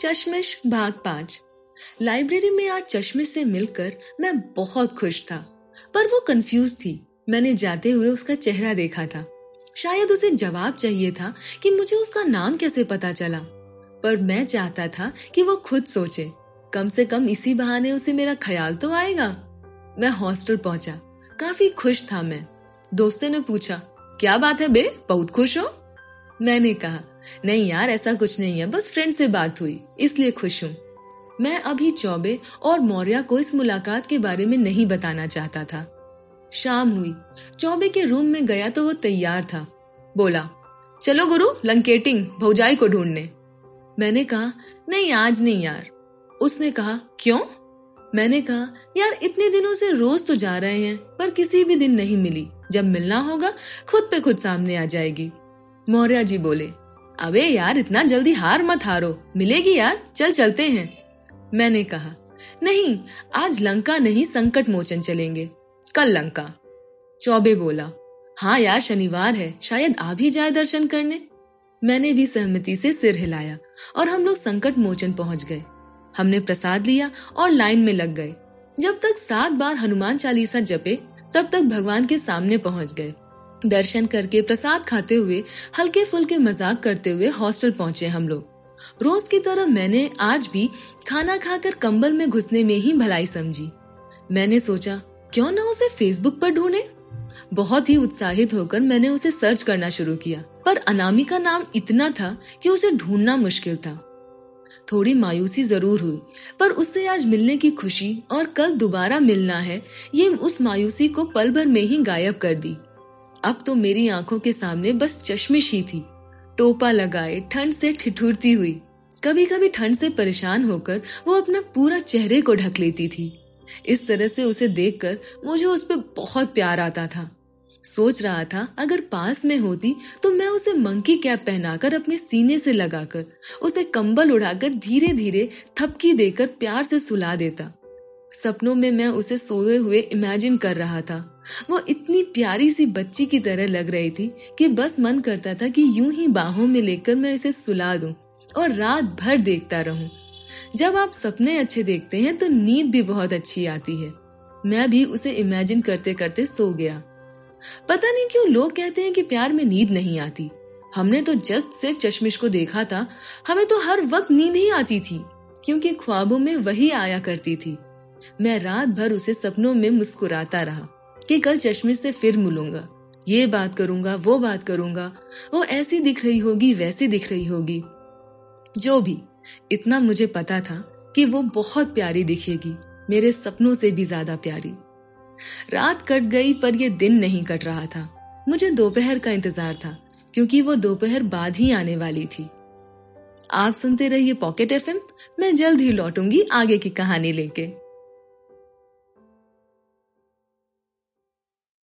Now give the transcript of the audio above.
चश्मिश भाग पाँच। लाइब्रेरी में आज चश्मिश से मिलकर मैं बहुत खुश था, पर वो कंफ्यूज थी। मैंने जाते हुए उसका चेहरा देखा था। शायद उसे जवाब चाहिए था कि मुझे उसका नाम कैसे पता चला, पर मैं चाहता था कि वो खुद सोचे। कम से कम इसी बहाने उसे मेरा ख्याल तो आएगा। मैं हॉस्टल पहुँचा। काफ़ी खुश था मैं। दोस्तों ने पूछा, क्या बात है बे? बहुत खुश हो? मैंने कहा नहीं यार, ऐसा कुछ नहीं है। बस फ्रेंड से बात हुई, इसलिए खुश हूँ। मैं अभी चौबे और मौर्य को इस मुलाकात के बारे में नहीं बताना चाहता था। शाम हुई। चौबे के रूम में गया तो वो तैयार था। बोला, चलो गुरु, लंकेटिंग, भौजाई को ढूँढने। मैंने कहा, नहीं, आज नहीं यार। उसने कहा, क्यों? मैंने कहा, यार, इतने दिनों से रोज तो जा रहे हैं, पर किसी भी दिन नहीं मिली। जब मिलना होगा, खुद पे खुद सामने आ जाएगी। मौर्य जी बोले अबे यार, इतना जल्दी हार मत हारो। मिलेगी यार? चल, चलते हैं। मैंने कहा, नहीं, आज लंका नहीं, संकट मोचन चलेंगे। कल लंका? चौबे बोला हाँ यार, शनिवार है। शायद आ भी जाए दर्शन करने? मैंने भी सहमति से सिर हिलाया और हम लोग संकट मोचन पहुँच गए। हमने प्रसाद लिया और लाइन में लग गए। जब तक सात बार हनुमान चालीसा जपे, तब तक भगवान के सामने पहुँच गए। दर्शन करके प्रसाद खाते हुए हल्के फुल्के मज़ाक करते हुए हॉस्टल पहुँचे हम लोग। रोज की तरह मैंने आज भी खाना खाकर कंबल में घुसने में ही भलाई समझी। मैंने सोचा, क्यों ना उसे फेसबुक पर ढूंढे? बहुत ही उत्साहित होकर मैंने उसे सर्च करना शुरू किया, पर अनामिका नाम इतना था कि उसे ढूंढना मुश्किल था। थोड़ी मायूसी ज़रूर हुई, पर उससे आज मिलने की खुशी और कल दोबारा मिलना है, ये उस मायूसी को पल भर में ही गायब कर दी। अब तो मेरी आँखों के सामने बस चश्मिश ही थी। टोपा लगाए, ठंड से ठिठुरती हुई। कभी कभी ठंड से परेशान होकर वो अपना पूरा चेहरे को ढक लेती थी। इस तरह से उसे देखकर मुझे उस पर बहुत प्यार आता था। सोच रहा था, अगर पास में होती तो मैं उसे मंकी कैप पहनाकर अपने सीने से लगाकर, उसे कंबल उड़ाकर धीरे धीरे थपकी देकर प्यार से सुला देता। सपनों में मैं उसे सोए हुए इमेजिन कर रहा था। वो इतनी प्यारी सी बच्ची की तरह लग रही थी कि बस मन करता था कि यूँ ही बाहों में लेकर मैं इसे सुला दूँ और रात भर देखता रहूँ। जब आप सपने अच्छे देखते हैं तो नींद भी बहुत अच्छी आती है। मैं भी उसे इमेजिन करते करते सो गया। पता नहीं क्यों लोग कहते हैं कि प्यार में नींद नहीं आती। हमने तो जब से चश्मिश को देखा था। हमें तो हर वक्त नींद ही आती थी, क्योंकि ख्वाबों में वही आया करती थी। मैं रात भर उसे सपनों में मुस्कुराता रहा। कि कल चश्मे से फिर मिलूँगा। ये बात करूँगा, वो बात करूँगा, वो ऐसी दिख रही होगी, वैसी दिख रही होगी। जो भी, इतना मुझे पता था कि वो बहुत प्यारी दिखेगी, मेरे सपनों से भी ज़्यादा प्यारी। रात कट गई, पर यह दिन नहीं कट रहा था। मुझे दोपहर का इंतज़ार था, क्योंकि वो दोपहर बाद ही आने वाली थी। आप सुनते रहिए पॉकेट एफएम मैं जल्द ही लौटूँगी आगे की कहानी लेके।